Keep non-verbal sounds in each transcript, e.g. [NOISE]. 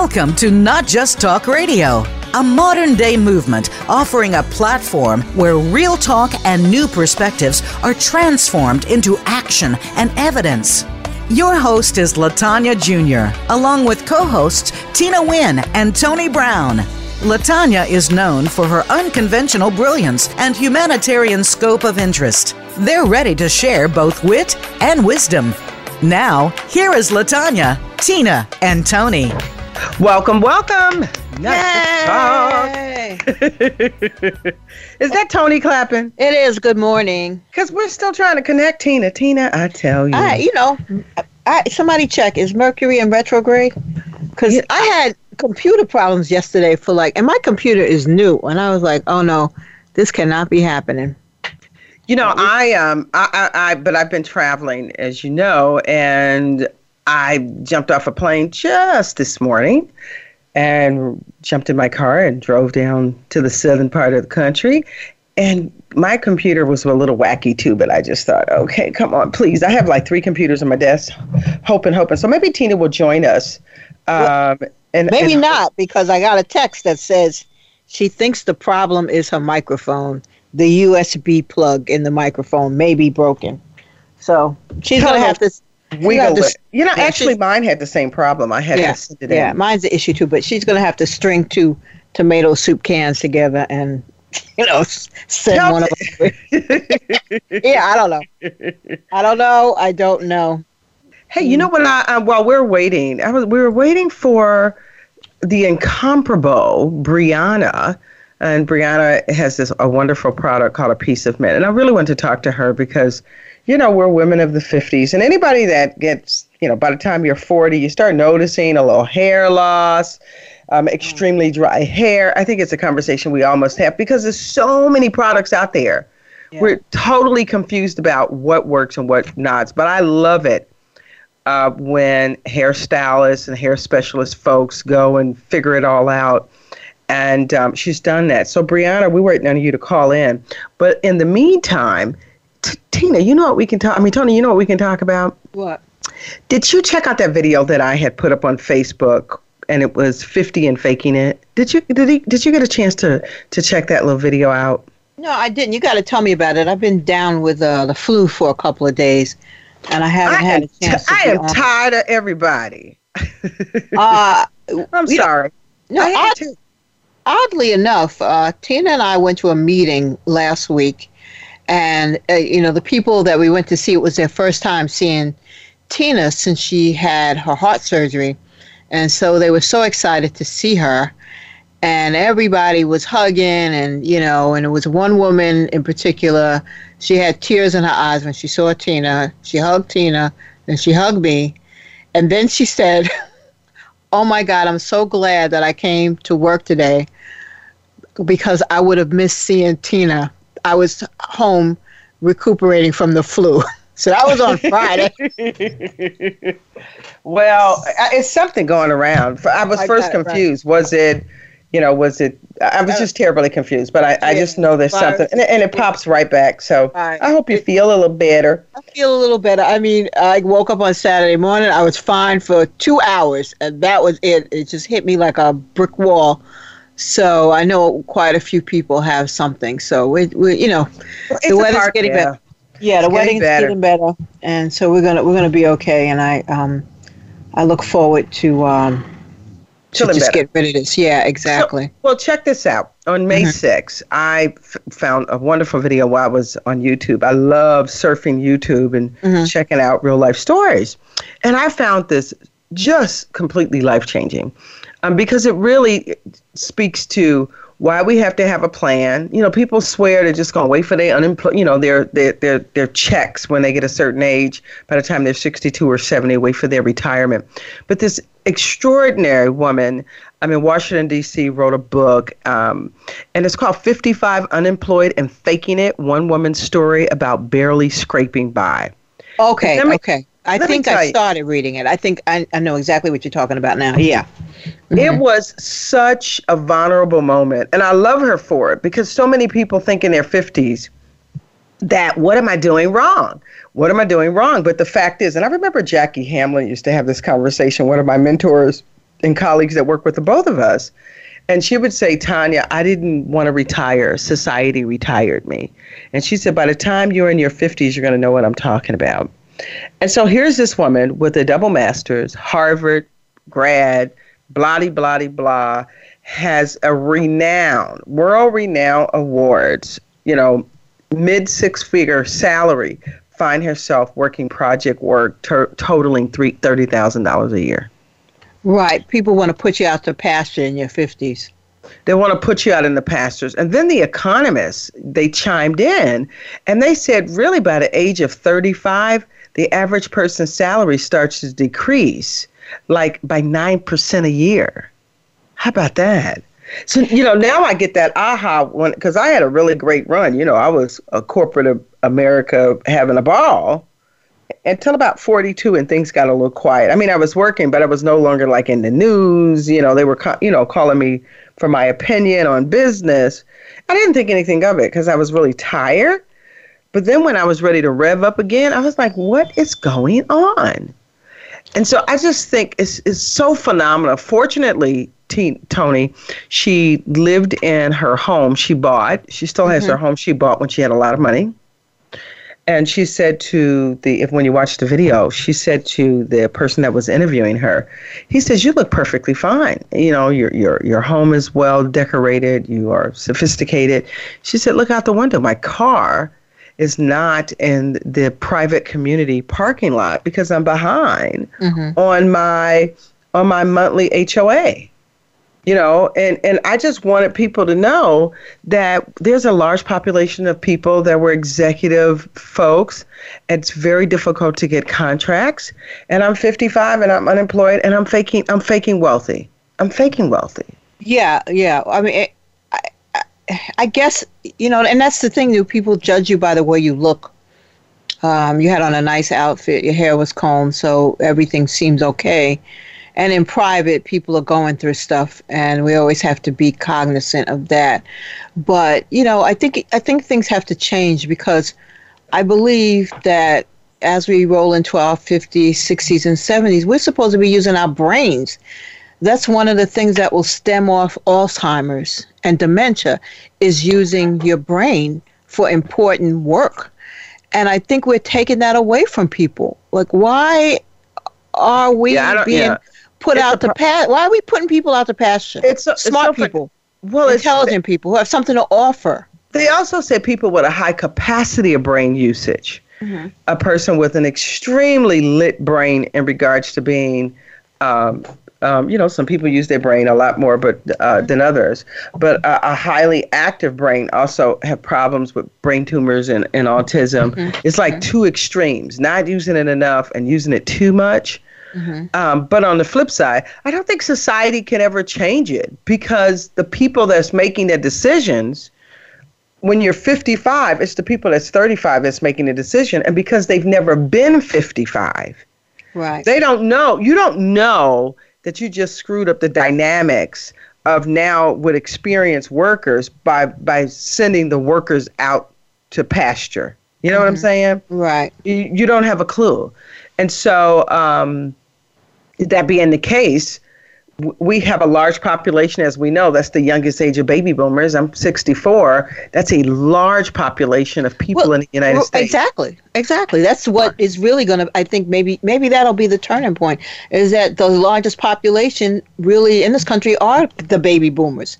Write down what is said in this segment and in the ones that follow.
Welcome to Not Just Talk Radio, a modern day movement offering a platform where real talk and new perspectives are transformed into action and evidence. Your host is Latanya Jr., along with co hosts Tina Wynn and Tony Brown. Latanya is known for her unconventional brilliance and humanitarian scope of interest. They're ready to share both wit and wisdom. Now, here is Latanya, Tina, and Tony. Welcome, welcome. Yay! [LAUGHS] is that Tony clapping? It is. Good morning. Because we're still trying to connect Tina. Tina, I tell you. I, you know, I, somebody check. Is Mercury in retrograde? Because yeah. I had computer problems yesterday for like, and my computer is new, and I was like, oh no, this cannot be happening. You know, I um, I, I, I, but I've been traveling, as you know, and I jumped off a plane just this morning and jumped in my car and drove down to the southern part of the country. And my computer was a little wacky too, but I just thought, okay, come on, please. I have like three computers on my desk, hoping, hoping. So maybe Tina will join us. Um, and maybe and, not because I got a text that says she thinks the problem is her microphone. The USB plug in the microphone may be broken. So she's going to have to wiggle it. You know, actually, mine had the same problem. I had yeah, to send it yeah, in. mine's the issue too. But she's going to have to string two tomato soup cans together and [LAUGHS] you know send one of them. [LAUGHS] yeah, I don't know. I don't know. I don't know. Hey, you know what? I, uh, while we're waiting, I was we were waiting for the incomparable Brianna. And Brianna has this a wonderful product called a Piece of Mint, and I really want to talk to her because you know, we're women of the 50s. And anybody that gets, you know, by the time you're 40, you start noticing a little hair loss, um, extremely dry hair. I think it's a conversation we almost have because there's so many products out there. Yeah. We're totally confused about what works and what not. But I love it uh, when hairstylists and hair specialist folks go and figure it all out. And um, she's done that. So, Brianna, we're waiting on you to call in. But in the meantime, T- Tina, you know what we can talk? I mean, Tony, you know what we can talk about? What? Did you check out that video that I had put up on Facebook? And it was 50 and faking it. Did you did he, did you get a chance to to check that little video out? No, I didn't. You got to tell me about it. I've been down with uh, the flu for a couple of days, and I haven't I had a chance. T- I am tired of everybody. uh, [LAUGHS] I'm sorry. Know, no, odd, oddly enough, uh, Tina and I went to a meeting last week, and uh, you know the people that we went to see it was their first time seeing tina since she had her heart surgery. And so they were so excited to see her. And everybody was hugging and you know and it was one woman in particular. She had tears in her eyes when she saw tina. She hugged tina and she hugged me. And then she said [LAUGHS] oh my god i'm so glad that i came to work today because i would have missed seeing tina I was home recuperating from the flu. [LAUGHS] So that was on Friday. [LAUGHS] well, it's something going around. I was first confused. Right. Was it, you know, was it? I was uh, just terribly confused, but I, I just know there's something, and it, and it pops right back. So right. I hope you feel a little better. I feel a little better. I mean, I woke up on Saturday morning. I was fine for two hours, and that was it. It just hit me like a brick wall so I know quite a few people have something. So we, we you know, well, the weather's part, getting yeah. better. Yeah, the wedding's getting better. getting better, and so we're gonna we're gonna be okay. And I um, I look forward to um, to just better. get rid of this. Yeah, exactly. So, well, check this out. On May mm-hmm. 6th, I f- found a wonderful video while I was on YouTube. I love surfing YouTube and mm-hmm. checking out real life stories. And I found this just completely life changing um, because it really speaks to why we have to have a plan. You know, people swear they're just going to wait for their unemployment, you know, their, their their their checks when they get a certain age. By the time they're 62 or 70, wait for their retirement. But this extraordinary woman, I mean, Washington D.C. wrote a book, um, and it's called 55 Unemployed and Faking It: One Woman's Story About Barely Scraping By. Okay. Me, okay. I think I started reading it. I think I, I know exactly what you're talking about now. Yeah. Mm-hmm. It was such a vulnerable moment. And I love her for it because so many people think in their 50s that what am I doing wrong? What am I doing wrong? But the fact is, and I remember Jackie Hamlin used to have this conversation, one of my mentors and colleagues that work with the both of us. And she would say, Tanya, I didn't want to retire. Society retired me. And she said, by the time you're in your 50s, you're going to know what I'm talking about. And so here's this woman with a double master's, Harvard grad, blah, blah, blah, has a renowned, world renowned awards, you know, mid six figure salary, find herself working project work ter- totaling three, $30,000 a year. Right. People want to put you out to pasture in your 50s. They want to put you out in the pastures. And then the economists, they chimed in and they said, really, by the age of 35, the average person's salary starts to decrease like by 9% a year. How about that? So, you know, now I get that aha one because I had a really great run. You know, I was a corporate America having a ball until about 42 and things got a little quiet. I mean, I was working, but I was no longer like in the news. You know, they were, you know, calling me for my opinion on business. I didn't think anything of it because I was really tired. But then when I was ready to rev up again, I was like, what is going on? And so I just think it's, it's so phenomenal. Fortunately, T- Tony, she lived in her home she bought. She still has mm-hmm. her home she bought when she had a lot of money and she said to the if when you watch the video she said to the person that was interviewing her he says you look perfectly fine you know your your your home is well decorated you are sophisticated she said look out the window my car is not in the private community parking lot because i'm behind mm-hmm. on my on my monthly HOA you know and and i just wanted people to know that there's a large population of people that were executive folks. It's very difficult to get contracts. And i'm 55 and i'm unemployed and i'm faking i'm faking wealthy. I'm faking wealthy. Yeah yeah. I mean it, I, guess you know and that's the thing that people judge you by the way you look? Um, you had on a nice outfit your hair was combed so everything seems okay. And in private people are going through stuff and we always have to be cognizant of that. But you know i think i think things have to change because i believe that as we roll into our 50s 60s and 70s we're supposed to be using our brains that's one of the things that will stem off alzheimer's and dementia is using your brain for important work and i think we're taking that away from people like why are we yeah, being yeah put it's out to pasture. Why are we putting people out to pasture? It's so, smart it's so people, well, intelligent people who have something to offer. They also said people with a high capacity of brain usage. Mm-hmm. A person with an extremely lit brain in regards to being, um, um, you know, some people use their brain a lot more, but uh, than others. But a, a, highly active brain also have problems with brain tumors and, and autism. Mm-hmm. It's like mm-hmm. two extremes: not using it enough and using it too much. Mm-hmm. Um, but on the flip side, I don't think society can ever change it because the people that's making the decisions, when you're 55, it's the people that's 35 that's making the decision. And because they've never been 55, right? They don't know. You don't know that you just screwed up the dynamics of now with experienced workers by by sending the workers out to pasture. You know mm-hmm. what I'm mm-hmm. saying? Right. You, you don't have a clue. And so, um, that being the case, we have a large population, as we know. That's the youngest age of baby boomers. I'm 64. That's a large population of people well, in the United well, States. Exactly, exactly. That's what is really going to. I think maybe maybe that'll be the turning point. Is that the largest population really in this country are the baby boomers?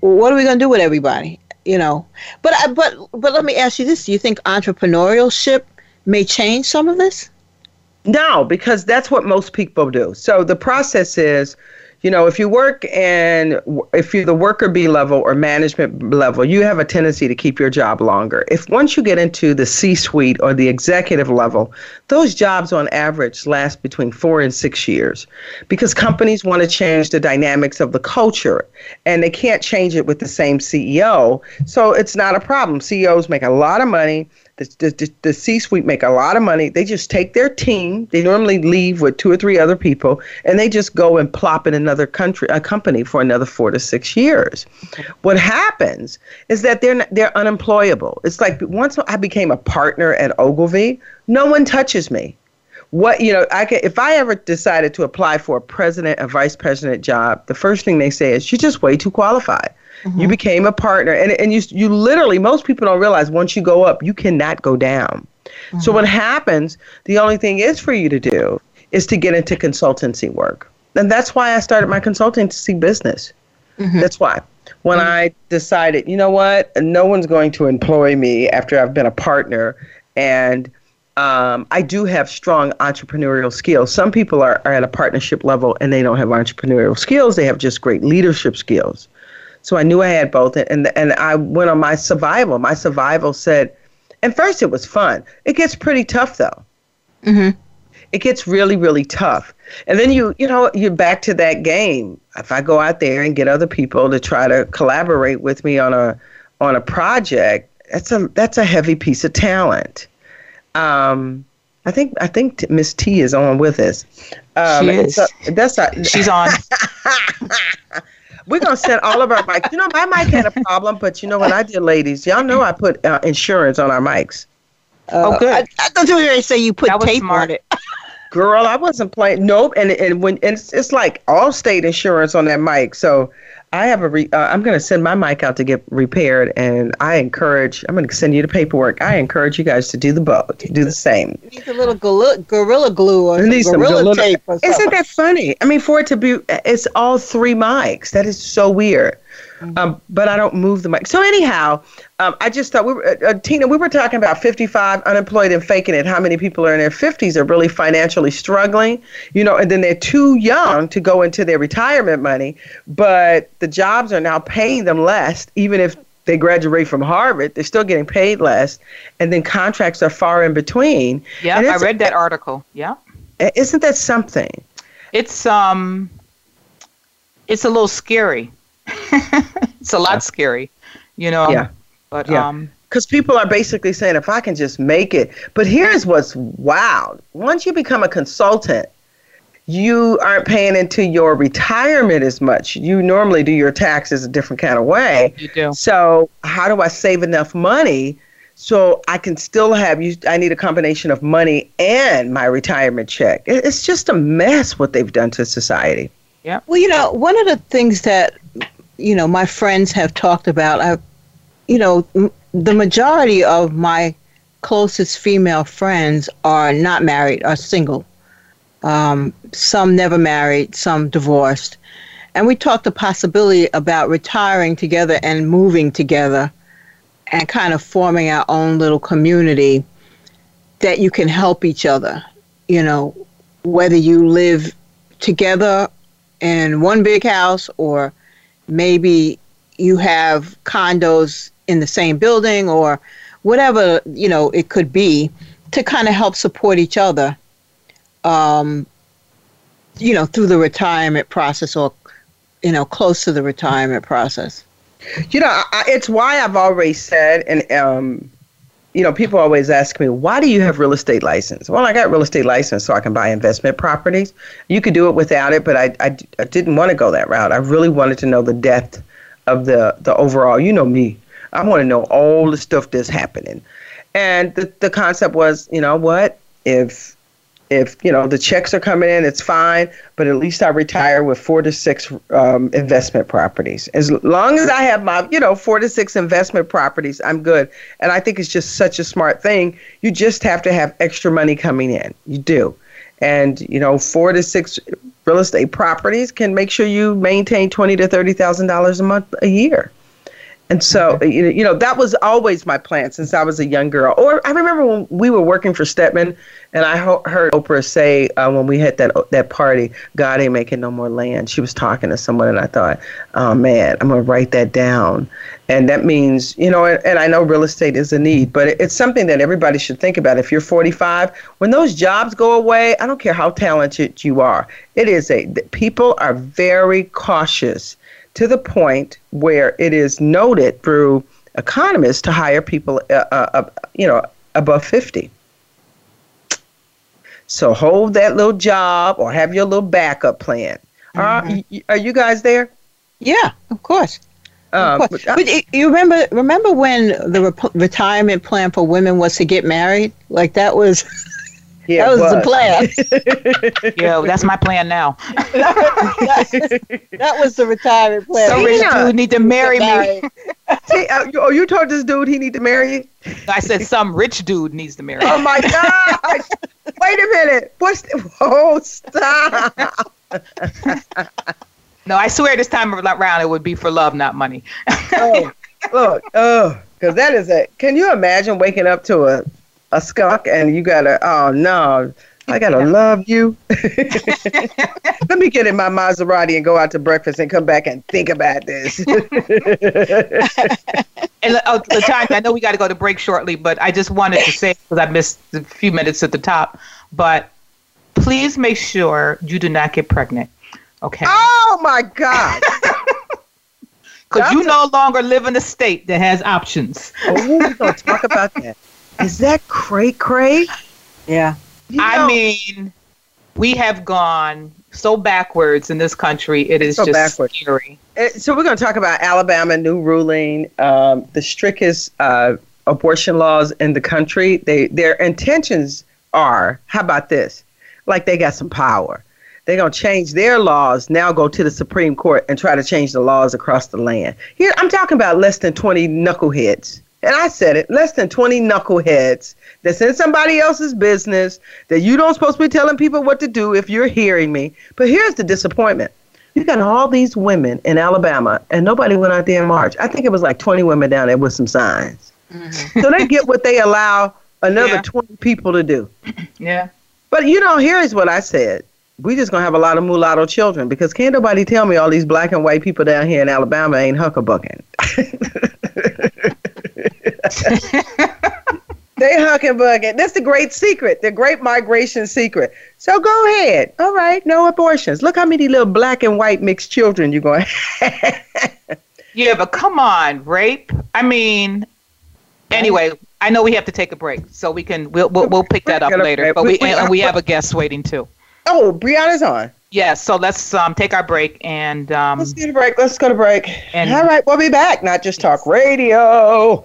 What are we going to do with everybody? You know. But but but let me ask you this: Do you think entrepreneurship may change some of this? No, because that's what most people do. So the process is, you know, if you work and if you're the worker bee level or management level, you have a tendency to keep your job longer. If once you get into the C suite or the executive level, those jobs on average last between four and six years because companies want to change the dynamics of the culture and they can't change it with the same CEO. So it's not a problem. CEOs make a lot of money the, the, the C-suite make a lot of money. They just take their team. They normally leave with two or three other people, and they just go and plop in another country, a company for another four to six years. What happens is that they're they're unemployable. It's like once I became a partner at Ogilvy, no one touches me. what you know i can if i ever decided to apply for a president a vice president job the first thing they say is you're just way too qualified mm-hmm. you became a partner and, and you you literally most people don't realize once you go up you cannot go down mm-hmm. so what happens the only thing is for you to do is to get into consultancy work and that's why i started my consultancy business mm-hmm. that's why when mm-hmm. i decided you know what no one's going to employ me after i've been a partner and um, I do have strong entrepreneurial skills. Some people are, are at a partnership level and they don't have entrepreneurial skills. They have just great leadership skills. So I knew I had both. And, and I went on my survival. My survival said, and first it was fun. It gets pretty tough though. Mm-hmm. It gets really, really tough. And then you, you know, you're back to that game. If I go out there and get other people to try to collaborate with me on a, on a project, that's a, that's a heavy piece of talent. Um, I think I think Miss T is on with us. Um, she is. that's a, She's on. [LAUGHS] We're gonna send all of our mics. You know, my mic had a problem, but you know what I did, ladies? Y'all know I put uh, insurance on our mics. Uh, oh, good. I, I thought you were gonna say you put tape smart. on it. [LAUGHS] Girl, I wasn't playing. Nope. And and when and it's, it's like Allstate insurance on that mic, so I have a. Re, uh, I'm going to send my mic out to get repaired, and I encourage. I'm going to send you the paperwork. I encourage you guys to do the both, to do the same. You need a little gorilla, gorilla glue or gorilla, gorilla tape. Or isn't that funny? I mean, for it to be, it's all three mics. That is so weird. Mm-hmm. Um, but I don't move the mic. So anyhow, um, I just thought we were, uh, uh, Tina, we were talking about 55 unemployed and faking it. How many people are in their 50s are really financially struggling, you know, and then they're too young to go into their retirement money, but the jobs are now paying them less, even if they graduate from Harvard, they're still getting paid less, and then contracts are far in between. Yeah, I read that article. Yeah, isn't that something? It's um, it's a little scary it's a lot yeah. scary, you know. Yeah. But yeah. um because people are basically saying if I can just make it. But here's what's wild. Once you become a consultant, you aren't paying into your retirement as much. You normally do your taxes a different kind of way. You do. So how do I save enough money so I can still have you? I need a combination of money and my retirement check. It's just a mess what they've done to society. Yeah. Well, you know, one of the things that you know, my friends have talked about. I, you know, m- the majority of my closest female friends are not married, are single. Um, some never married, some divorced. And we talked the possibility about retiring together and moving together and kind of forming our own little community that you can help each other. You know, whether you live together in one big house or maybe you have condos in the same building or whatever you know it could be to kind of help support each other um, you know through the retirement process or you know close to the retirement process. You know I, it's why i've always said and um, you know people always ask me why do you have real estate license? Well i got real estate license so i can buy investment properties. You could do it without it but i, I, I didn't want to go that route. I really wanted to know the depth of the the overall you know me i want to know all the stuff that's happening. And the, the concept was you know what if if you know the checks are coming in, it's fine. But at least I retire with four to six um, investment properties. As long as I have my you know four to six investment properties, I'm good. And I think it's just such a smart thing. You just have to have extra money coming in. You do, and you know four to six real estate properties can make sure you maintain twenty to thirty thousand dollars a month a year. And so, you know, that was always my plan since I was a young girl. Or I remember when we were working for Stedman, and I ho- heard Oprah say uh, when we had that that party, "God ain't making no more land." She was talking to someone, and I thought, "Oh man, I'm gonna write that down." And that means, you know, and, and I know real estate is a need, but it, it's something that everybody should think about. If you're 45, when those jobs go away, I don't care how talented you are. It is a people are very cautious to the point where it is noted through economists to hire people, uh, uh, uh, you know, above 50. So hold that little job or have your little backup plan. Mm-hmm. Are, are you guys there? Yeah, of course. Um, but, but, you remember remember when the retirement plan for women was to get married? Like that was [LAUGHS] Yeah, that was, was. the plan. [LAUGHS] yeah, that's my plan now. that, that, was the retirement plan. So rich dude need to marry me. See, [LAUGHS] uh, you, oh, you told this dude he need to marry you? I said some rich dude needs to marry. Oh my god! [LAUGHS] Wait a minute. What's? The, oh, stop. no, I swear this time around it would be for love, not money. oh, look, oh, because that is a. Can you imagine waking up to a a skunk and you gotta? Oh no, I gotta [LAUGHS] love you. [LAUGHS] Let me get in my Maserati and go out to breakfast and come back and think about this. [LAUGHS] and uh, the time I know we got to go to break shortly, but I just wanted to say because I missed a few minutes at the top, but please make sure you do not get pregnant. Okay. Oh my God. Because you no longer live in a state that has options. Oh, we're gonna talk about that. Is that cray cray? Yeah. You I mean, we have gone so backwards in this country. It is so just backwards. scary. Uh, so we're going to talk about Alabama new ruling, um, the strictest uh, abortion laws in the country. They their intentions are how about this? Like they got some power. They're going to change their laws, now go to the Supreme Court and try to change the laws across the land. Here, I'm talking about less than 20 knuckleheads. And I said it, less than 20 knuckleheads that's in somebody else's business, that you don't supposed to be telling people what to do if you're hearing me. But here's the disappointment. You got all these women in Alabama, and nobody went out there in March. I think it was like 20 women down there with some signs. Mm-hmm. so they get what they allow another yeah. 20 people to do. Yeah. But you know, here's what I said. We just gonna have a lot of mulatto children because can't nobody tell me all these black and white people down here in Alabama ain't huckabucking. [LAUGHS] [LAUGHS] They hucking bugging. That's the great secret, the great migration secret. So go ahead. All right, no abortions. Look how many little black and white mixed children you're going. Yeah, but come on, rape. I mean, anyway, I know we have to take a break, so we can we'll we'll, we'll pick that up later. But we and we have a guest waiting too. Oh, Brianna's on. Yes, so let's um, take our break and um, let's get a break. Let's go to break. And all right, we'll be back. Not just talk radio.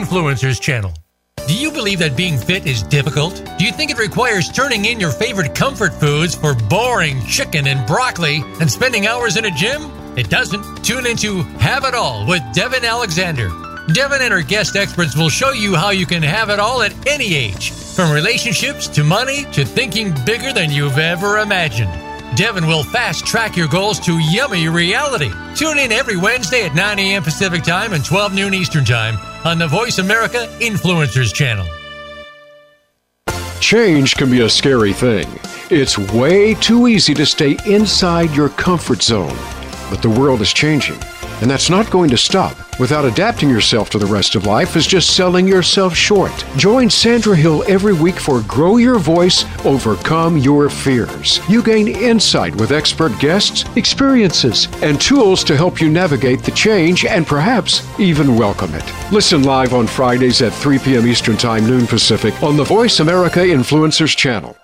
Influencers channel. Do you believe that being fit is difficult? Do you think it requires turning in your favorite comfort foods for boring chicken and broccoli and spending hours in a gym? It doesn't. Tune into Have It All with Devin Alexander. Devin and her guest experts will show you how you can have it all at any age, from relationships to money to thinking bigger than you've ever imagined. Devin will fast track your goals to yummy reality. Tune in every Wednesday at 9 a.m. Pacific Time and 12 noon Eastern Time on the Voice America Influencers Channel. Change can be a scary thing. It's way too easy to stay inside your comfort zone. But the world is changing, and that's not going to stop without adapting yourself to the rest of life is just selling yourself short. Join Sandra Hill every week for Grow Your Voice, Overcome Your Fears. You gain insight with expert guests, experiences, and tools to help you navigate the change and perhaps even welcome it. Listen live on Fridays at 3 p.m. Eastern Time, noon Pacific on the Voice America Influencers channel.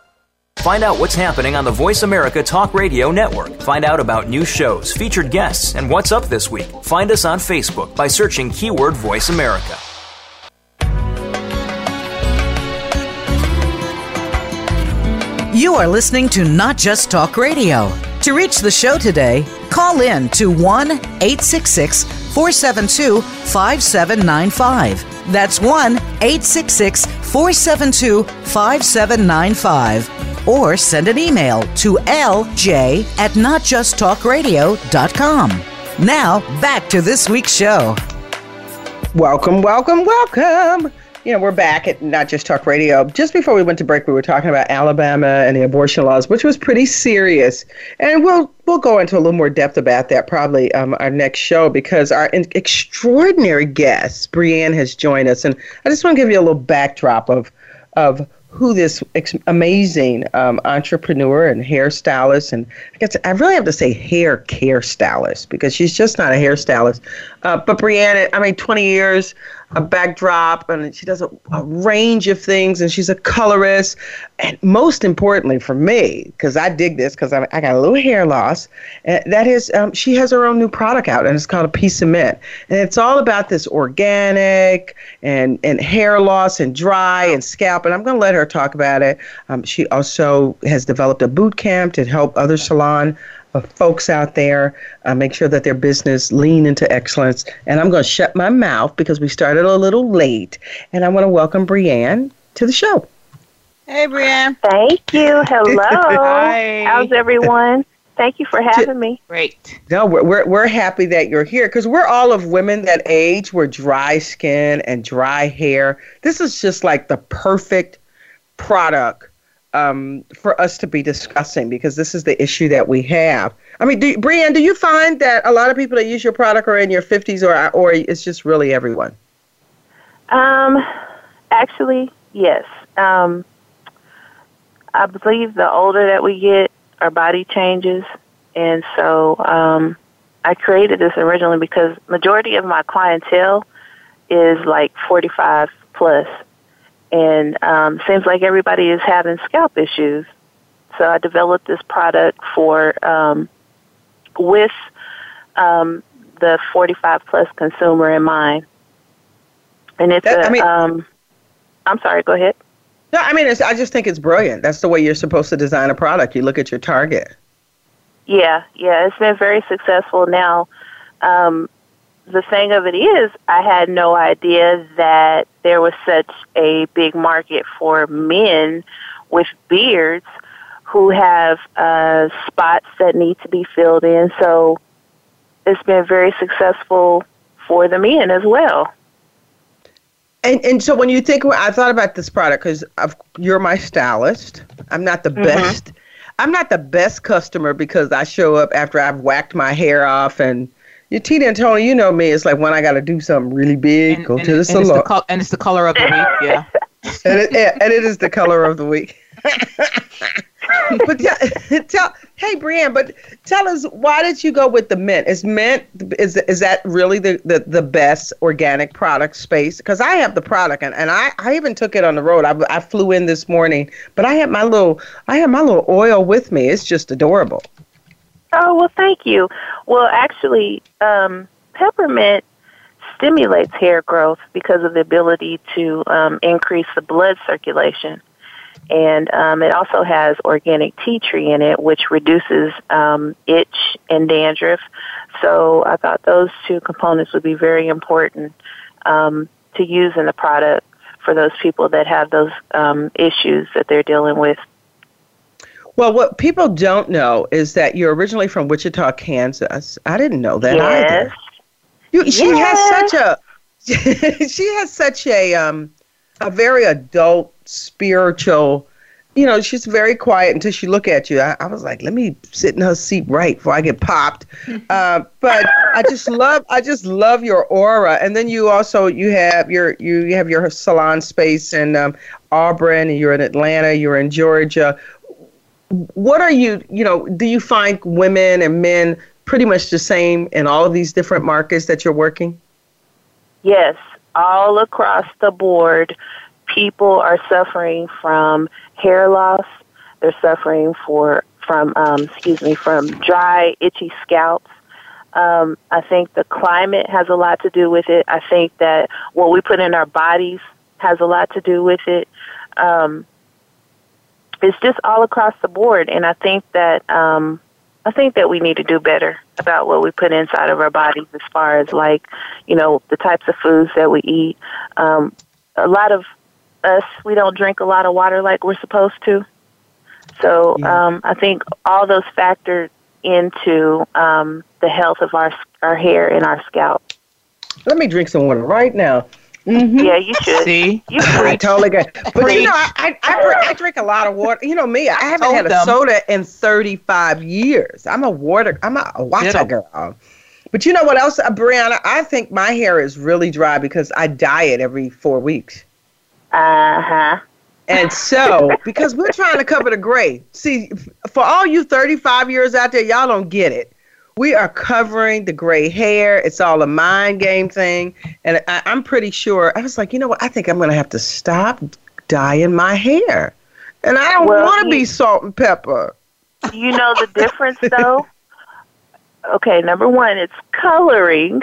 Find out what's happening on the Voice America Talk Radio Network. Find out about new shows, featured guests, and what's up this week. Find us on Facebook by searching keyword Voice America. You are listening to Not Just Talk Radio. To reach the show today, call in to 1 866 472 5795. That's 1 866 472 5795 or send an email to lj at notjusttalkradio.com. Now, back to this week's show. Welcome, welcome, welcome. You know, we're back at Not Just Talk Radio. Just before we went to break, we were talking about Alabama and the abortion laws, which was pretty serious. And we'll we'll go into a little more depth about that probably um, our next show because our extraordinary guest, Brienne has joined us. And I just want to give you a little backdrop of of who this ex- amazing um, entrepreneur and hairstylist and I guess I really have to say hair care stylist because she's just not a hairstylist. Uh, but Brianna, I mean, 20 years a backdrop and she does a, a, range of things and she's a colorist. And most importantly for me because i dig this because I, I, got a little hair loss that is um, she has her own new product out and it's called a piece of mint. And it's all about this organic and, and hair loss and dry and scalp and i'm going to let her talk about it. Um, she also has developed a boot camp to help other salon folks out there uh, make sure that their business lean into excellence. And I'm going to shut my mouth because we started a little late. And I want to welcome Brianne to the show. Hey, Brianne. Thank you. Hello. [LAUGHS] Hi. How's everyone? Thank you for having me. Great. No, we're, we're, we're happy that you're here because we're all of women that age. We're dry skin and dry hair. This is just like the perfect product um, for us to be discussing because this is the issue that we have. I mean, do, do you find that a lot of people that use your product are in your 50s or, or it's just really everyone? Um, actually, yes. Um, I believe the older that we get, our body changes. And so um, I created this originally because majority of my clientele is like 45 plus and um, seems like everybody is having scalp issues. So I developed this product for um, with um, the 45 plus consumer in mind, and it's that, a. I mean, um, I'm sorry. Go ahead. No, I mean, I just think it's brilliant. That's the way you're supposed to design a product. You look at your target. Yeah, yeah, it's been very successful. Now, um, the thing of it is, I had no idea that there was such a big market for men with beards who have uh, spots that need to be filled in. So it's been very successful for the men as well. And and so when you think, I thought about this product because you're my stylist. I'm not the mm-hmm. best. I'm not the best customer because I show up after I've whacked my hair off and your Tina and Tony, you know me. It's like when I got to do something really big, and, go and, to the salon. And it's the, col- and it's the color of the week, yeah. [LAUGHS] and, it, and it is the color of the week. [LAUGHS] but tell, [LAUGHS] tell, hey Brianne, but tell us why did you go with the mint? Is mint is is that really the, the, the best organic product space? Because I have the product and, and I, I even took it on the road. I, I flew in this morning, but I have my little I have my little oil with me. It's just adorable. Oh, well, thank you. Well, actually, um, peppermint stimulates hair growth because of the ability to um, increase the blood circulation. And um, it also has organic tea tree in it, which reduces um, itch and dandruff. So I thought those two components would be very important um, to use in the product for those people that have those um, issues that they're dealing with well, what people don't know is that you're originally from Wichita, Kansas. I didn't know that yes. either. You, she yes. has such a [LAUGHS] she has such a um a very adult spiritual you know she's very quiet until she look at you I, I was like let me sit in her seat right before i get popped [LAUGHS] uh, but i just love i just love your aura and then you also you have your you, you have your salon space in um, auburn and you're in atlanta you're in georgia what are you, you know, do you find women and men pretty much the same in all of these different markets that you're working? Yes, all across the board, people are suffering from hair loss. They're suffering for from um, excuse me from dry, itchy scalps. Um, I think the climate has a lot to do with it. I think that what we put in our bodies has a lot to do with it. Um, it's just all across the board, and I think that um, I think that we need to do better about what we put inside of our bodies, as far as like you know the types of foods that we eat. Um, a lot of us we don't drink a lot of water like we're supposed to, so um, I think all those factor into um, the health of our our hair and our scalp. Let me drink some water right now. Mm-hmm. Yeah, you should. See? You [LAUGHS] I preach. totally good. But you know, I, I, I, drink- I drink a lot of water. You know me, I haven't told had a them. soda in 35 years. I'm a water, I'm a, a water Ditto. girl. But you know what else, uh, Brianna? I think my hair is really dry because I dye it every four weeks. Uh huh. And so, because we're trying to cover the gray. See, for all you 35 years out there, y'all don't get it. We are covering the gray hair. It's all a mind game thing. And I, I'm pretty sure, I was like, you know what? I think I'm going to have to stop dyeing my hair. And I don't Well, want to be salt and pepper. You know the difference, though. [LAUGHS] Okay, number one, it's coloring.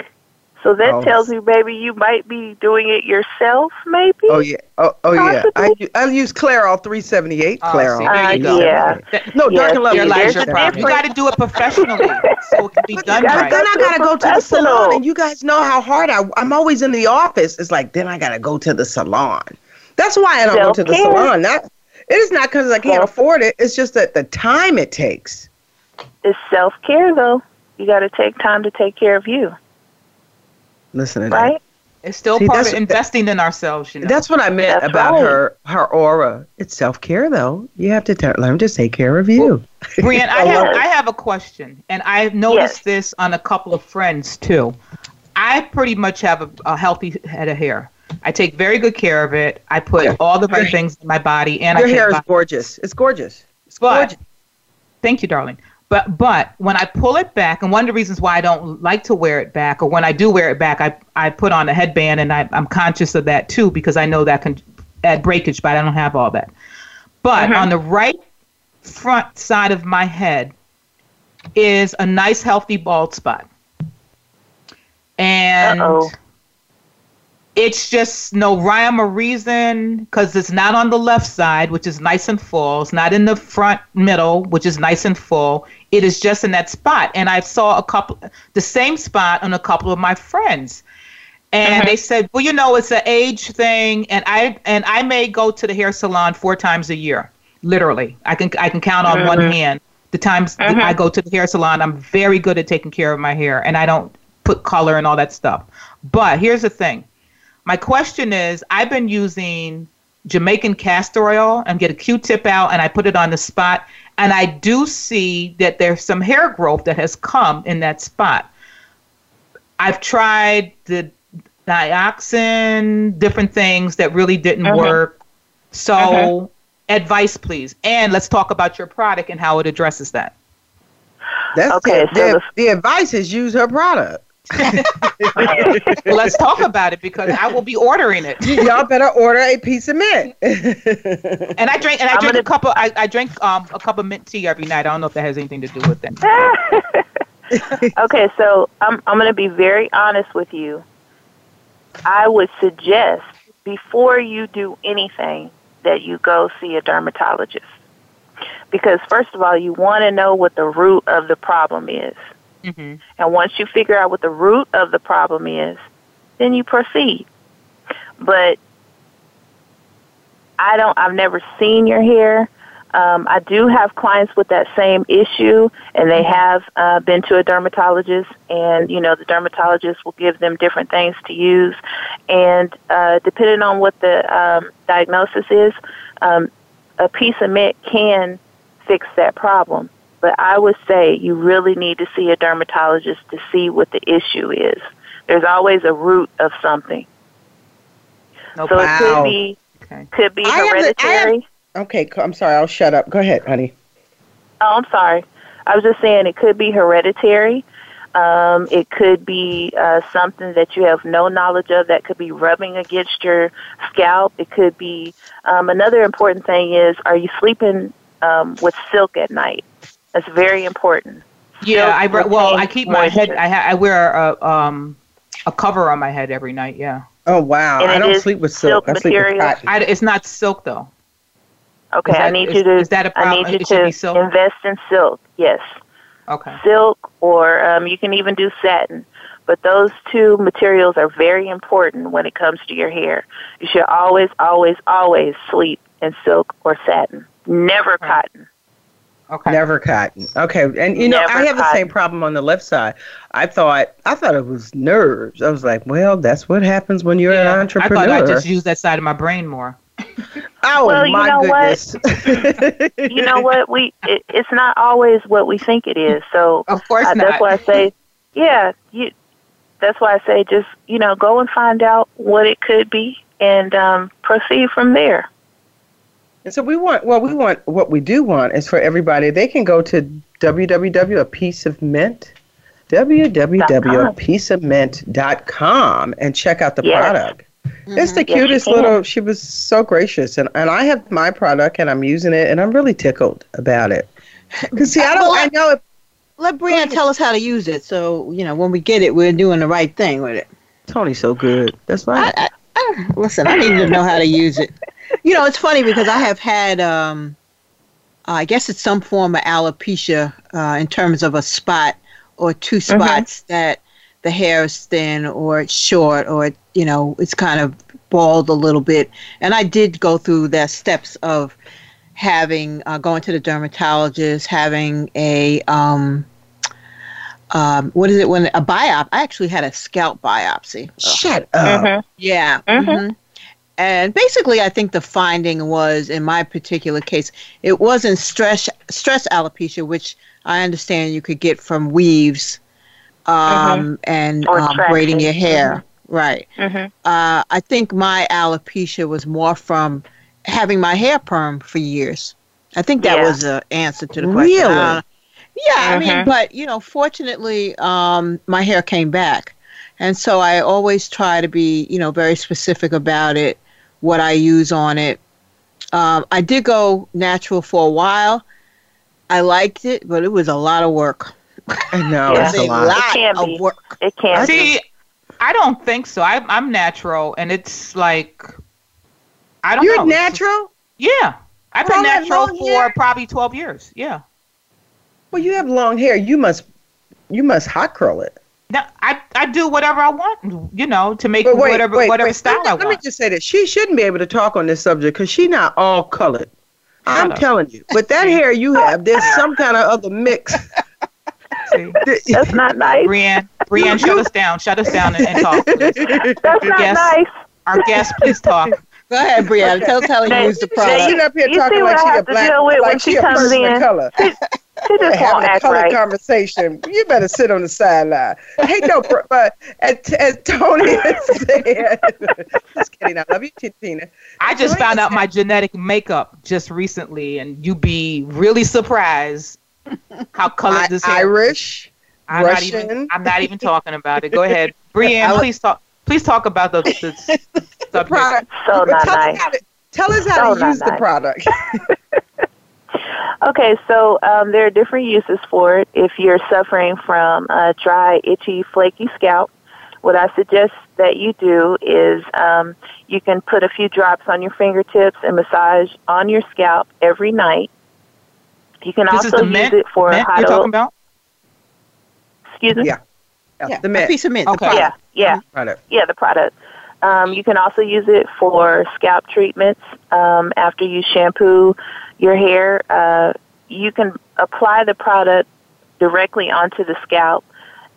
So that Oh. tells me, maybe you might be doing it yourself, maybe. Oh, yeah. Oh, oh yeah. I, Possibly. I use Clairol 378. Oh, Clairol. see, there you Uh, go. yeah. No, Yes, dark and lovely. Your There's lights, your a problem. You got to do it professionally so it can be done gotta But right. then I gotta go to the salon, and you guys know how hard I. I'm always in the office. It's like then I gotta go to the salon. That's why I don't go to the Self-care. salon. Not it is not because I can't Self- afford it. It's just that the time it takes. It's self care, though. You got to take time to take care of you, Listen to that. right? It's still See, part of investing in ourselves, you know. That's what I meant That's about right. her her aura. It's self care though. You have to t- learn to take care of you. Brian, I [LAUGHS] I have it. I have a question, and I've noticed this on a couple of friends too. I pretty much have a, a healthy head of hair. I take very good care of it. I put Yeah. all the right things in my body, and Your I hair is vi- gorgeous. It's gorgeous. It's But- gorgeous. Thank you, darling. But but when I pull it back, and one of the reasons why I don't like to wear it back, or when I do wear it back, I I put on a headband, and I, I'm conscious of that too because I know that can add breakage, but I don't have all that. But uh-huh. on the right front side of my head is a nice healthy bald spot, and Uh-oh. It's just no rhyme or reason because it's not on the left side, which is nice and full. It's not in the front middle, which is nice and full. It is just in that spot. And I saw a couple, the same spot on a couple of my friends. And they said, well, you know, it's an age thing. And I, and I may go to the hair salon four times a year, literally. I can, I can count on one hand the times that uh-huh. I go to the hair salon. I'm very good at taking care of my hair and I don't put color and all that stuff. But here's the thing. My question is I've been using Jamaican castor oil and get a Q-tip out and I put it on the spot and I do see that there's some hair growth that has come in that spot. I've tried the biotin, different things that really didn't work. So advice please. And let's talk about your product and how it addresses that. That's Okay, it. so the, the- the advice is use her product. [LAUGHS] Well, let's talk about it because I will be ordering it. Y'all better order a piece of mint. [LAUGHS] And I drink and I I'm drink gonna- a cup of I, I drink um a cup of mint tea every night. I don't know if that has anything to do with it. [LAUGHS] okay, so I'm I'm going to be very honest with you. I would suggest before you do anything that you go see a dermatologist. Because first of all, you want to know what the root of the problem is. Mm-hmm. And once you figure out what the root of the problem is, then you proceed. But I don't I've never seen your hair. Um, I do have clients with that same issue, and they have uh, been to a dermatologist, and you know the dermatologist will give them different things to use, and uh, depending on what the um, diagnosis is, um, a piece of mint can fix that problem. But I would say you really need to see a dermatologist to see what the issue is. There's always a root of something, No so it could be Okay. could be I have have- hereditary. okay, I'm sorry. I'll shut up. Go ahead, honey. Oh, I'm sorry. I was just saying it could be hereditary. Um, it could be uh, something that you have no knowledge of that could be rubbing against your scalp. It could be um, another important thing is are you sleeping um, with silk at night? That's very important. Yeah, I re- well I keep my head. I ha- I wear a um a cover on my head every night. Yeah. Oh wow! And I don't sleep with silk. silk I sleep with cotton. I, it's not silk though. Okay, Is I need is- you to is that a I problem? need you It should be to silk? invest in silk. Yes. Okay. silk or um, you can even do satin. But those two materials are very important when it comes to your hair. You should always, always, always sleep in silk or satin. Never Right. cotton. Okay. Never cotton. Okay, and you know Never I have the same problem on the left side. I thought I thought it was nerves. I was like, well, that's what happens when you're Yeah, an I thought I just use that side of my brain more. [LAUGHS] oh Well, you my know what? goodness! [LAUGHS] you know what? We it, it's not always what we think it is. So [LAUGHS] Of course uh, not. that's why I say, yeah, you. That's why I say, just you know, go and find out what it could be, and um, proceed from there. And so we want, well, we want, what we do want is for everybody, they can go to www, a piece of mint, www.apieceofmint.com and check out the Yes. product. It's mm-hmm. the Yes, you cutest can. little, she was so gracious. And, and I have my product and I'm using it and I'm really tickled about it. [LAUGHS] Because see, I uh, don't, I know if Let Brianna tell us how to use it, so you know when we get it, we're doing the right thing with it. Tony's so good. That's I, right. I, I, listen, I need to know how to use it. You know, it's funny because I have had, um, I guess it's some form of alopecia uh, in terms of a spot or two spots that the hair is thin or it's short or you know it's kind of bald a little bit. And I did go through the steps of having uh, going to the dermatologist, having a um, um, what is it when a biop? I actually had a scalp biopsy. Shut up. Mhm. Yeah. Mhm. And basically, I think the finding was, in my particular case, it wasn't stress stress alopecia, which I understand you could get from weaves um, and um, braiding your hair. Right. Mhm. Uh, I think my alopecia was more from having my hair perm for years. I think that Yeah. was the answer to the question. Really? Uh, yeah, I mean, Mhm. but you know, fortunately, um, my hair came back, and so I always try to be, you know, very specific about it, what I use on it. Um, I did go natural for a while. I liked it, but it was a lot of work. I know. Yeah. It's a was lot. lot can of be. work. It can. See, I don't think so. I, I'm natural, and it's like I don't You're know. natural? Yeah, I've been natural for hair? probably 12 years. Yeah. Well, you have long hair. You must, you must hot curl it. Now, I I do whatever I want, you know, to make wait, whatever wait, whatever wait. style let, I me- let me just say this: she shouldn't be able to talk on this subject because she's not all colored. I'm telling you, with that [LAUGHS] hair you have, there's some kind of other mix. See? That's not nice. Brienne, Brienne, shut us down. Shut us down and, and talk. Please. That's not Yes. nice. Our guest, please talk. Go ahead, Brianna. Tell us how to use the now product. She's up here You talking like she's a black, deal with like when she she a comes person of color. She just having a act color right. conversation. You better sit on the sideline. Hey, no, br- but as, as Tony [LAUGHS] said, just kidding. I love you, Tina. I just Tony found out said- my genetic makeup just recently, and you'd be really surprised how colored I- this hair. Irish. I'm not Russian. even. I'm not even talking about it. Go [LAUGHS] ahead, Brienne. Please talk. Please talk about the, the, [LAUGHS] the product. So not tell, nice. us how to, tell us how So to not use the product. Okay, so um, there are different uses for it. If you're suffering from a dry, itchy, flaky scalp, what I suggest that you do is um, you can put a few drops on your fingertips and massage on your scalp every night. You can this is also the use mint. it for mint hot you're talking oil. about. Excuse me. Yeah. yeah, the a mint piece of mint. Okay. The Yeah, product. yeah. product. Yeah, the product. Um, you can also use it for scalp treatments um, after you shampoo your hair. Uh, you can apply the product directly onto the scalp,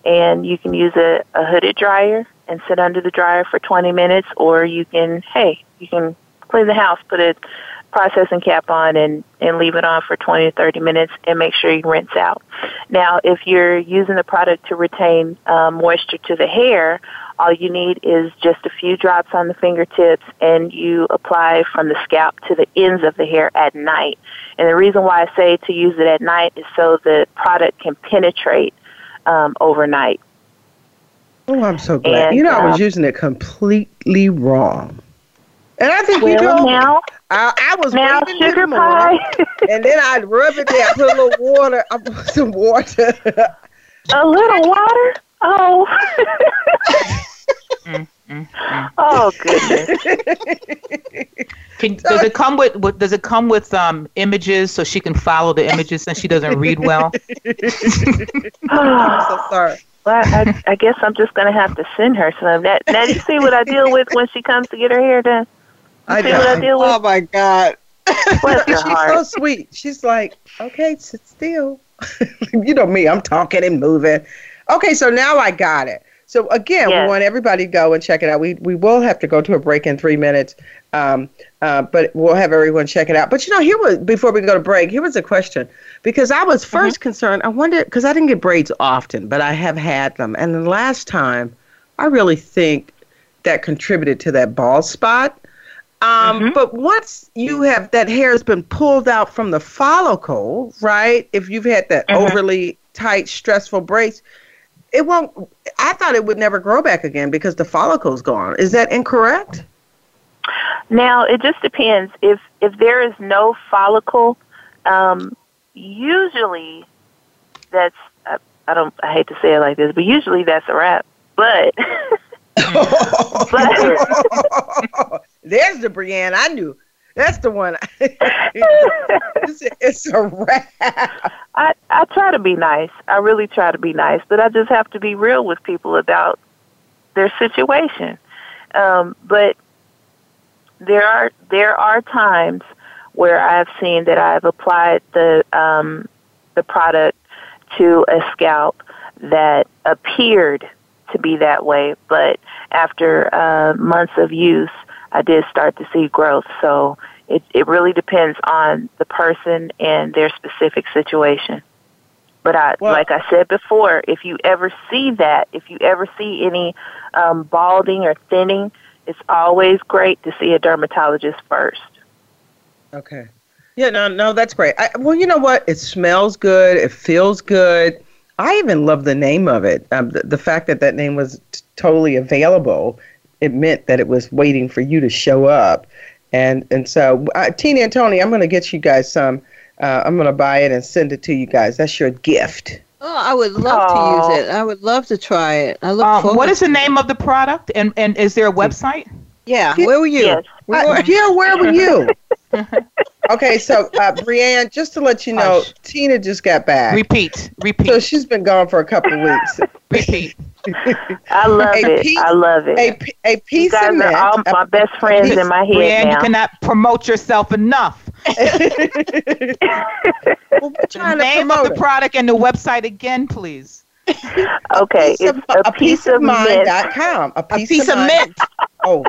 and you can use a, a hooded dryer and sit under the dryer for 20 minutes, or you can, hey, you can clean the house, put a processing cap on, and, and leave it on for 20 to 30 minutes, and make sure you rinse out. Now, if you're using the product to retain um, moisture to the hair, all you need is just a few drops on the fingertips and you apply from the scalp to the ends of the hair at night. And the reason why I say to use it at night is so the product can penetrate um, overnight. Oh, I'm so glad. And, you know, I was um, using it completely wrong. And I think you Well, told me. now, I, I was now, sugar pie, and then I'd rub it there, put a little water, I put some water. [LAUGHS] a little water. Oh, Mm, mm, mm. oh goodness. Can, does it come with, with? Does it come with um images so she can follow the images since she doesn't read well? [LAUGHS] [SIGHS] I'm so sorry. Well, I, I guess I'm just gonna have to send her some. That, now you see what I deal with when she comes to get her hair done. I See what I know. deal with? Oh my God. [LAUGHS] She's so sweet. She's like, okay, sit still. [LAUGHS] you know me, I'm talking and moving. Okay, so now I got it. So again, yes. we want everybody to go and check it out. We we will have to go to a break in three minutes, um, uh, but we'll have everyone check it out. But you know, here was before we go to break. Here was a question because I was 1st mm-hmm. concerned. I wondered because I didn't get braids often, but I have had them, and the last time, I really think that contributed to that bald spot. Um, mm-hmm. But once you have that hair has been pulled out from the follicle, right? If you've had that mm-hmm. overly tight, stressful braids, it won't. I thought it would never grow back again because the follicle's gone. Is that incorrect? Now it just depends. If if there is no follicle, um, usually that's I, I don't I hate to say it like this, but usually that's a wrap. But [LAUGHS] [LAUGHS] [LAUGHS] but there's the Brianne I knew. That's the one. [LAUGHS] it's, it's a wrap. I I try to be nice. I really try to be nice, but I just have to be real with people about their situation. Um, but there are there are times where I've seen that I've applied the um, the product to a scalp that appeared to be that way, but after uh, months of use, I did start to see growth. So it, it really depends on the person and their specific situation. But I, well, like I said before, if you ever see that, if you ever see any um, balding or thinning, it's always great to see a dermatologist first. Okay. Yeah, no, no, that's great. I, well, you know what? It smells good. It feels good. I even love the name of it. Um, the, the fact that that name was t- totally available it meant that it was waiting for you to show up. And and so, uh, Tina and Tony, I'm going to get you guys some. Uh, I'm going to buy it and send it to you guys. That's your gift. Oh, I would love to use it. I would love to try it. I look um, What is the name of the product? And and is there a website? Yeah. Where were you? Yes. Where, uh, yeah, where were you? [LAUGHS] okay, so uh, Brianne, just to let you know, Hush. Tina just got back. Repeat. Repeat. So she's been gone for a couple of weeks. Repeat. I love a it. Piece, I love it. A, a piece you guys of are all my best friends in my head Brianne, now. you cannot promote yourself enough. [LAUGHS] [LAUGHS] well, the name of the product and the website again, please. Okay, a it's a, a, piece, piece of mint.com. A piece, a piece of, of mint. Oh,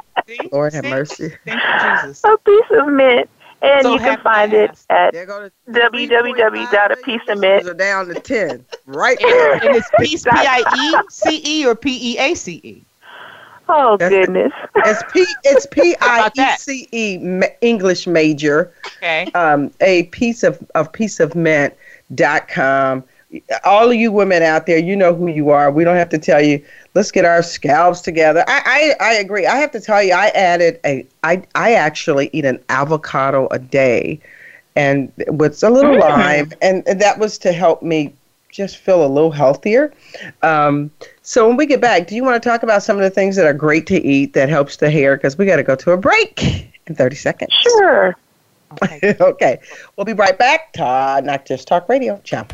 Lord have mercy. Thank you, Jesus. A piece of mint. And so you can find it at www.apieceofmint. Are down to ten, right? and, and it's Peace P I E C E or P E A C E. [LAUGHS] Oh That's goodness! It's P. It's [LAUGHS] P I E C E English major. Okay. Um, a piece of of piece of mint dot com. All of you women out there, you know who you are. We don't have to tell you let's get our scalps together. I, I, I agree. I have to tell you, I added a, I, I actually eat an avocado a day and with a little mm. lime, and, and that was to help me just feel a little healthier. Um, so when we get back, do you want to talk about some of the things that are great to eat that helps the hair? Because we got to go to a break in 30 seconds. Sure. Okay. [LAUGHS] okay. We'll be right back. Todd, not just talk radio. Ciao.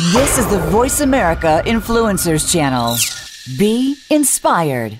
This is the Voice America Influencers Channel. Be inspired.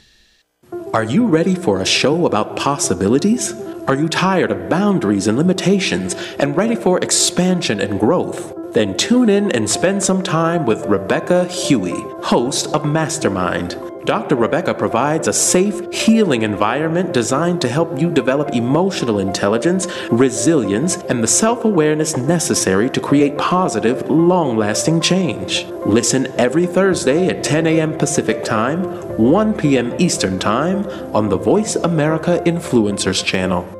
Are you ready for a show about possibilities? Are you tired of boundaries and limitations and ready for expansion and growth? Then tune in and spend some time with Rebecca Huey, host of Mastermind. Dr. Rebecca provides a safe, healing environment designed to help you develop emotional intelligence, resilience, and the self awareness necessary to create positive, long lasting change. Listen every Thursday at 10 a.m. Pacific Time, 1 p.m. Eastern Time on the Voice America Influencers Channel.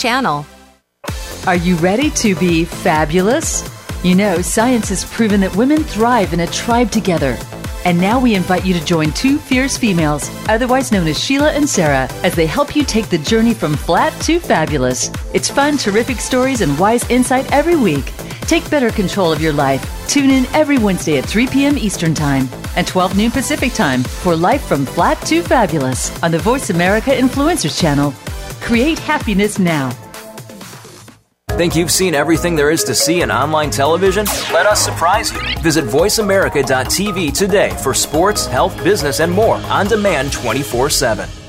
channel. Are you ready to be fabulous? You know, science has proven that women thrive in a tribe together. And now we invite you to join two fierce females, otherwise known as Sheila and Sarah, as they help you take the journey from flat to fabulous. It's fun, terrific stories, and wise insight every week. Take better control of your life. Tune in every Wednesday at 3 p.m. Eastern Time and 12 noon Pacific Time for Life from Flat to Fabulous on the Voice America Influencers channel. Create happiness now. Think you've seen everything there is to see in online television? Let us surprise you. Visit VoiceAmerica.tv today for sports, health, business, and more on demand 24 7.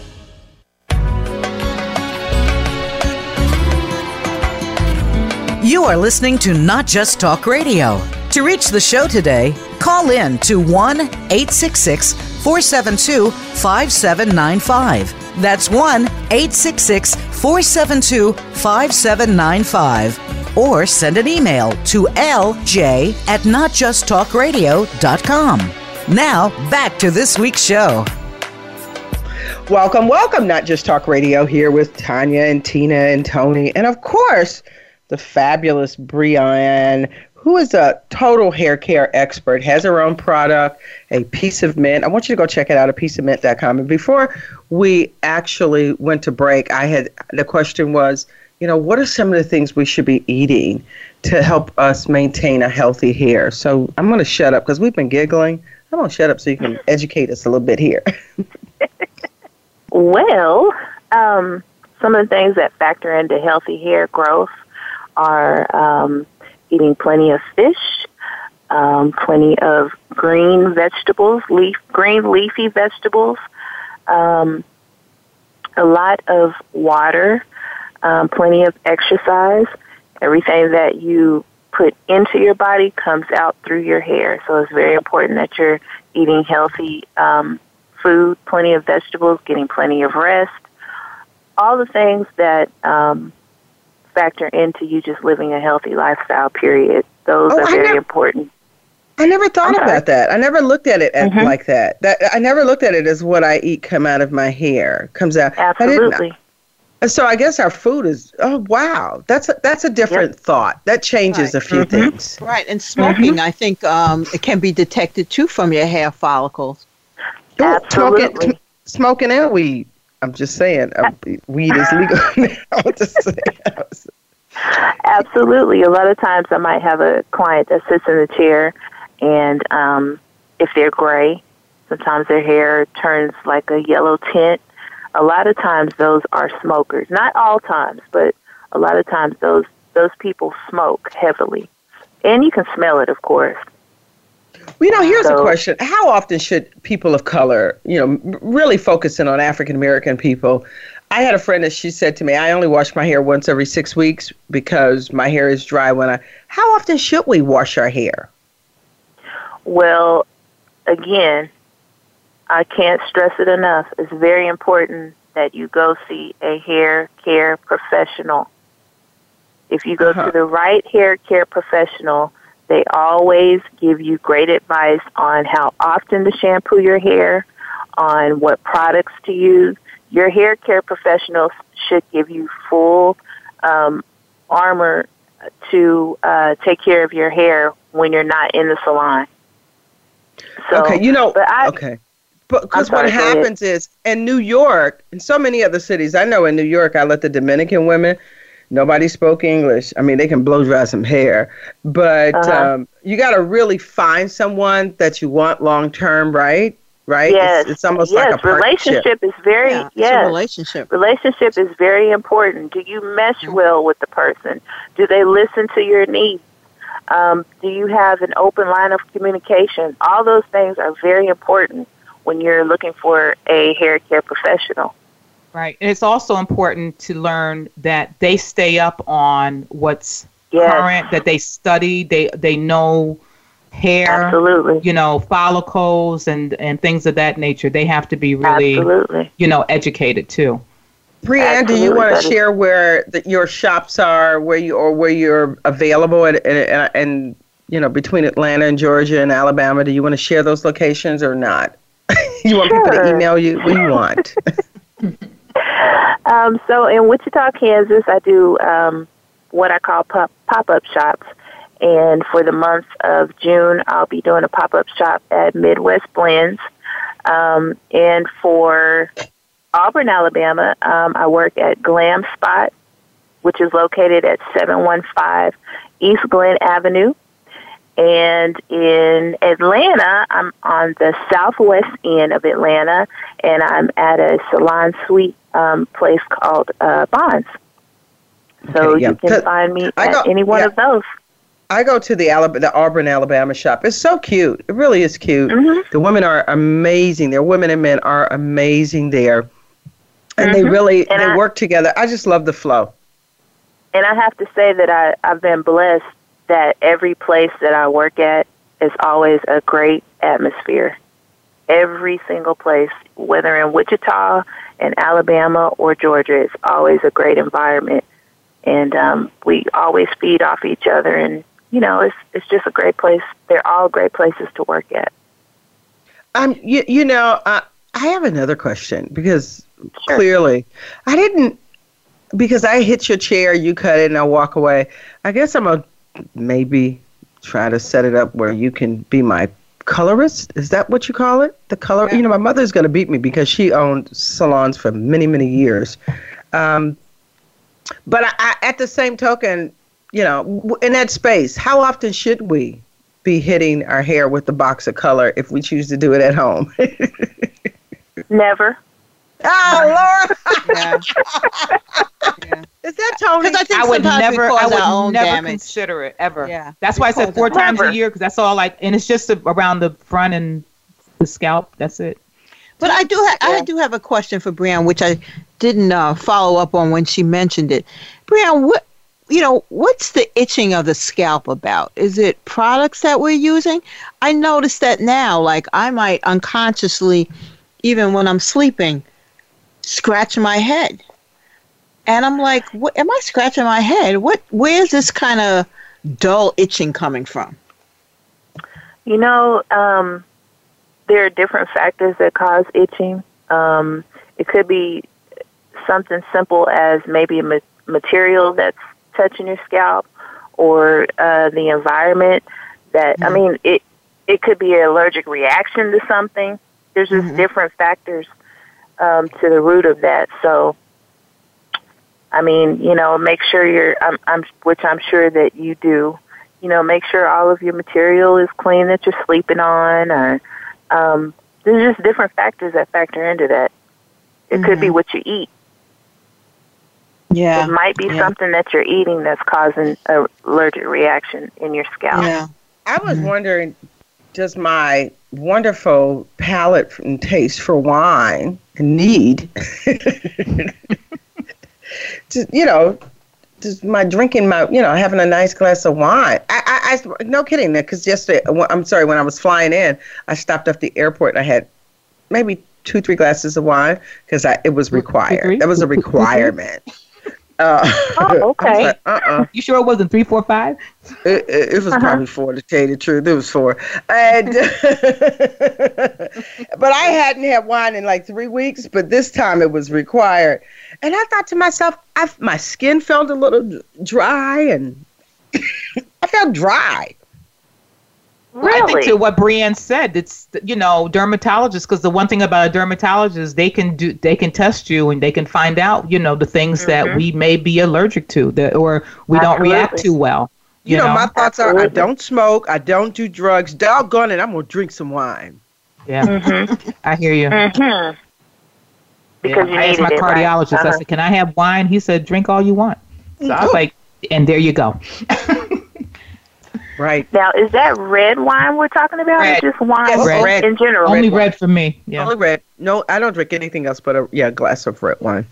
You are listening to Not Just Talk Radio. To reach the show today, call in to 1 866 472 5795. That's 1 866 472 5795. Or send an email to lj at notjusttalkradio.com. Now, back to this week's show. Welcome, welcome, Not Just Talk Radio here with Tanya and Tina and Tony. And of course, the fabulous Brianne, who is a total hair care expert, has her own product, a piece of mint. I want you to go check it out at pieceofmint.com. And before we actually went to break, I had the question was, you know, what are some of the things we should be eating to help us maintain a healthy hair? So I'm going to shut up because we've been giggling. I'm going to shut up so you can [LAUGHS] educate us a little bit here. well, um, some of the things that factor into healthy hair growth are um, eating plenty of fish, um, plenty of green vegetables, leaf green leafy vegetables, um, a lot of water, um, plenty of exercise. Everything that you put into your body comes out through your hair, so it's very important that you're eating healthy um, food, plenty of vegetables, getting plenty of rest, all the things that um, factor into you just living a healthy lifestyle, period. Those Oh, are I very never- important. I never thought I'm sorry. about that. I never looked at it as, Mhm. like that. That I never looked at it as what I eat come out of my hair comes out. I didn't- Absolutely. So I guess our food is. Oh wow, that's a, that's a different thought. That changes a few things. Right, and smoking, I think um, it can be detected too from your hair follicles. Smoking, smoking and weed. I'm just saying, uh, weed is legal [LAUGHS] now. [LAUGHS] Just saying. Absolutely. A lot of times I might have a client that sits in the chair, and um, if they're gray, sometimes their hair turns like a yellow tint. A lot of times those are smokers. Not all times, but a lot of times those those people smoke heavily, and you can smell it, of course. Well, you know, here's a question: How often should people of color, you know, really focusing on African American people? I had a friend that she said to me, "I only wash my hair once every six weeks because my hair is dry when I." How often should we wash our hair? Well, again, I can't stress it enough. It's very important that you go see a hair care professional. If you go Uh-huh. to the right hair care professional, they always give you great advice on how often to shampoo your hair, on what products to use. Your hair care professionals should give you full um, armor to uh, take care of your hair when you're not in the salon. So, okay, you know, but I, okay. But because what happens is in New York, and so many other cities, I know in New York, I let the Dominican women. Nobody spoke English. I mean, they can blow dry some hair, but Uh-huh. um, you got to really find someone that you want long term, right? Right? Yes, It's, it's almost yes, like a partnership. relationship is very Yeah, yes. relationship. Relationship is very important. Do you mesh well with the person? Do they listen to your needs? Um, do you have an open line of communication? All those things are very important when you're looking for a hair care professional. Right. And it's also important to learn that they stay up on what's Yes. current, that they study, they they know hair, Absolutely. you know, follicles and and things of that nature. They have to be really, Absolutely. you know, educated too. Brianne, do you want to share where the, your shops are, where you or where you're available, and, and, and you know between Atlanta and Georgia and Alabama? Do you want to share those locations or not? [LAUGHS] you want people to email you? What do you want? [LAUGHS] Um, so in Wichita, Kansas, I do um, what I call pop up shops, And for the month of June, I'll be doing a pop up shop at Midwest Blends. Um, and for Auburn, Alabama, um, I work at Glam Spot, which is located at 715 East Glenn Avenue. And in Atlanta, I'm on the southwest end of Atlanta, and I'm at a salon suite um, place called uh, Bonds. So Okay, yeah. you can find me I at go- any one yeah. of those. I go to the Alabama, the Auburn, Alabama shop. It's so cute. It really is cute. Mm-hmm. The women are amazing. Their women and men are amazing there, and they Mhm. really And they I- work together. I just love the flow. And I have to say that I, I've been blessed that every place that I work at is always a great atmosphere. Every single place, whether in Wichita, in Alabama, or Georgia, it's always a great environment. And um, we always feed off each other, and you know, it's it's just a great place. They're all great places to work at. Um, you, you know, uh, I have another question because clearly I didn't because I hit your chair, you cut it, and I walk away. I guess I'm a maybe try to set it up where you can be my colorist. Is that what you call it? The color. You know, my mother's going to beat me because she owned salons for many, many years. Um, but I, I, at the same token, you know, in that space, how often should we be hitting our hair with the box of color if we choose to do it at home? [LAUGHS] Never. [LAUGHS] Oh, Laura. Is that Tony? Because I think I would never, I would never damage. consider it ever. Yeah. That's why I said four our- times Never. a year because that's all like, and it's just around the front and the scalp. That's it. But I do ha- I do have a question for Brian, which I didn't uh, follow up on when she mentioned it. Brian, what you know, what's the itching of the scalp about? Is it products that we're using? I noticed that now, like I might unconsciously, even when I'm sleeping, scratch my head, and I'm like, what am I scratching my head? What? Where's this kind of dull itching coming from? You know, um, there are different factors that cause itching. Um, it could be something simple as maybe a ma- material that's touching your scalp, or uh, the environment. That I mean, it it could be an allergic reaction to something. There's just different factors um, to the root of that. So, I mean, you know, make sure you're, I'm, I'm, which I'm sure that you do. You know, make sure all of your material is clean that you're sleeping on, or um, there's just different factors that factor into that. It could be what you eat. Yeah, It might be yeah. something that you're eating that's causing an allergic reaction in your scalp. Yeah. I was wondering, does my wonderful palate and taste for wine and need, [LAUGHS] to, you know, just my drinking my, you know, having a nice glass of wine. I, I, I no kidding, because yesterday, I'm sorry, when I was flying in, I stopped at the airport and I had maybe two, three glasses of wine because it was required. That was a requirement. Uh, Oh, [LAUGHS] okay. uh uh You sure it wasn't three, four, five? it, it, it was probably four to tell you the truth. It was four, and [LAUGHS] but I hadn't had wine in like three weeks. But this time it was required, and I thought to myself, I, my skin felt a little dry, and [LAUGHS] I felt dry. I think to what Brienne said, it's you know dermatologists because the one thing about a dermatologist, they can do they can test you and they can find out you know the things that we may be allergic to that or we don't react Absolutely. too well. You, You, know, my thoughts are: I don't smoke, I don't do drugs. Doggone it, I'm gonna drink some wine. yeah, I hear you. Mm-hmm. Because Yeah. you I asked my it, cardiologist. I Uh-huh. said, "Can I have wine?" He said, "Drink all you want." So I was like, and there you go. [LAUGHS] Right. Now, is that red wine we're talking about, Red. or just wine Yes, in- red. in general? Only wine. red for me. Yeah. Only red. No, I don't drink anything else but a yeah glass of red wine.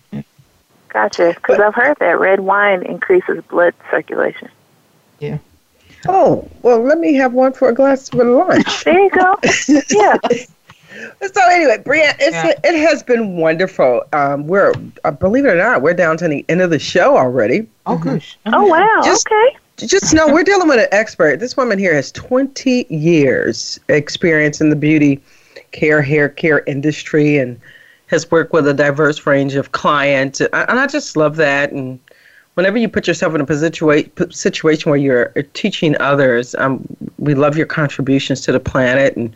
Gotcha. Because I've heard that red wine increases blood circulation. Yeah. Oh well, let me have one for a glass for lunch. [LAUGHS] There you go. yeah. [LAUGHS] So anyway, Brian, it's Yeah. it has been wonderful. Um, we're uh, believe it or not, we're down to the end of the show already. Oh, gosh. Oh wow. Just- okay. Just know we're dealing with an expert. This woman here has 20 years experience in the beauty care, hair care industry, and has worked with a diverse range of clients. And I just love that. And whenever you put yourself in a situa- situation where you're teaching others, um, we love your contributions to the planet and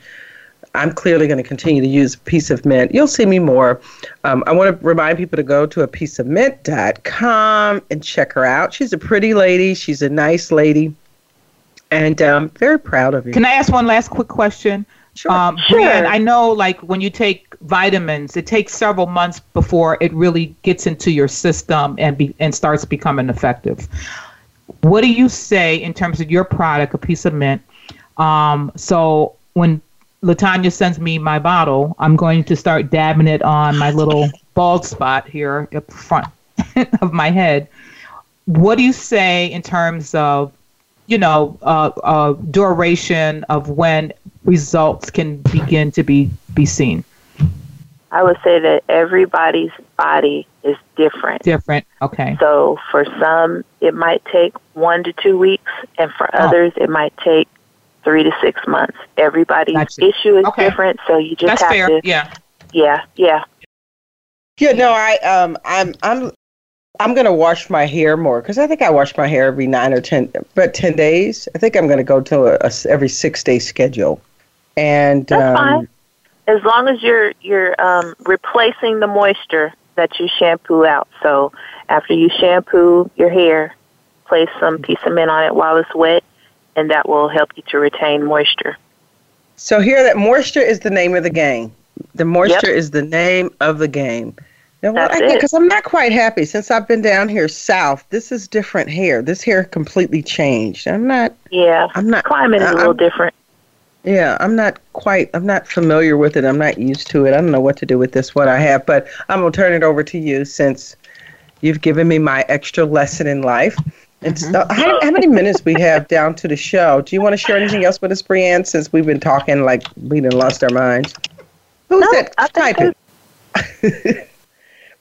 I'm clearly going to continue to use a piece of mint. You'll see me more. Um, I want to remind people to go to a piece of mint.com and check her out. She's a pretty lady. She's a nice lady. And um, very proud of you. Can I ask one last quick question? Sure. Um, sure. Brian, I know like when you take vitamins, it takes several months before it really gets into your system and be, and starts becoming effective. What do you say in terms of your product, a piece of mint? Um, so when Latanya sends me my bottle, I'm going to start dabbing it on my little [LAUGHS] bald spot here up front [LAUGHS] of my head. What do you say in terms of, you know, uh, uh, duration of when results can begin to be, be seen? I would say that everybody's body is different. Different, okay. So for some, it might take one to two weeks, and for oh. others, it might take three to six months. Everybody's gotcha. issue is okay. different, so you just That's have fair. to. Yeah. Yeah. Yeah. Yeah. No, I um, I'm I'm I'm gonna wash my hair more because I think I wash my hair every nine or ten, but ten days. I think I'm gonna go to a, a every six day schedule, and that's um, fine. As long as you're you're um, replacing the moisture that you shampoo out. So after you shampoo your hair, place some piece of mint on it while it's wet, and that will help you to retain moisture. So here, that moisture is the name of the game. The moisture yep. is the name of the game. That's because I'm not quite happy since I've been down here south. This is different hair. This hair completely changed. I'm not. Yeah. I'm not. Climate is a little I'm, different. Yeah, I'm not quite. I'm not familiar with it. I'm not used to it. I don't know what to do with this. What I have, but I'm gonna turn it over to you since you've given me my extra lesson in life. It's mm-hmm. how, how, many minutes we have down to the show? Do you want to share anything else with us, Brienne? Since we've been talking like we done lost our minds. Who's no, that typing?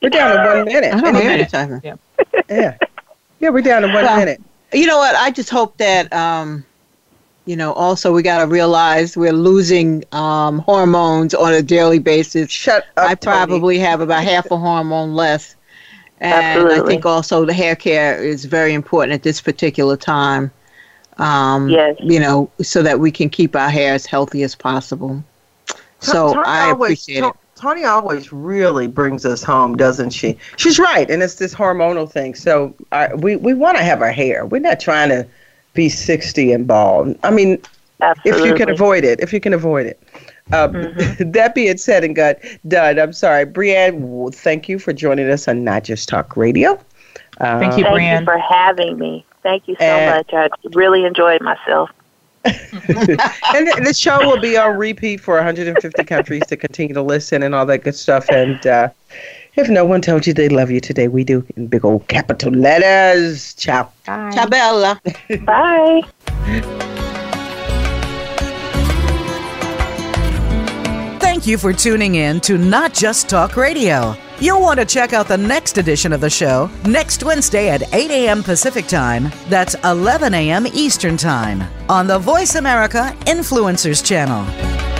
we're down to one minute. I don't have any timer. Yeah. yeah, yeah, we're down to one well, minute. You know what? I just hope that um, you know. Also, we got to realize we're losing um, hormones on a daily basis. Shut up. I probably Tony. have about half a hormone less. And Absolutely. I think also the hair care is very important at this particular time. Um, yes. You know, so that we can keep our hair as healthy as possible. So Tony I always, appreciate it. Tony always really brings us home, doesn't she? She's right, and it's this hormonal thing. So I, we we want to have our hair. We're not trying to be sixty and bald. I mean, Absolutely. if you can avoid it, if you can avoid it. Um, mm-hmm. [LAUGHS] That being said and got done, I'm sorry, Brienne. Thank you for joining us on Not Just Talk Radio. Uh, thank you, Thank Brienne. you for having me. Thank you so and, much. I really enjoyed myself. [LAUGHS] and the show will be on repeat for 150 countries to continue to listen and all that good stuff. And uh, if no one told you they love you today, we do in big old capital letters. Ciao. Bye. Ciao, Bella. Bye. [LAUGHS] Thank you for tuning in to Not Just Talk Radio. You'll want to check out the next edition of the show next Wednesday at 8 a.m. Pacific Time. That's 11 a.m. Eastern Time on the Voice America Influencers Channel.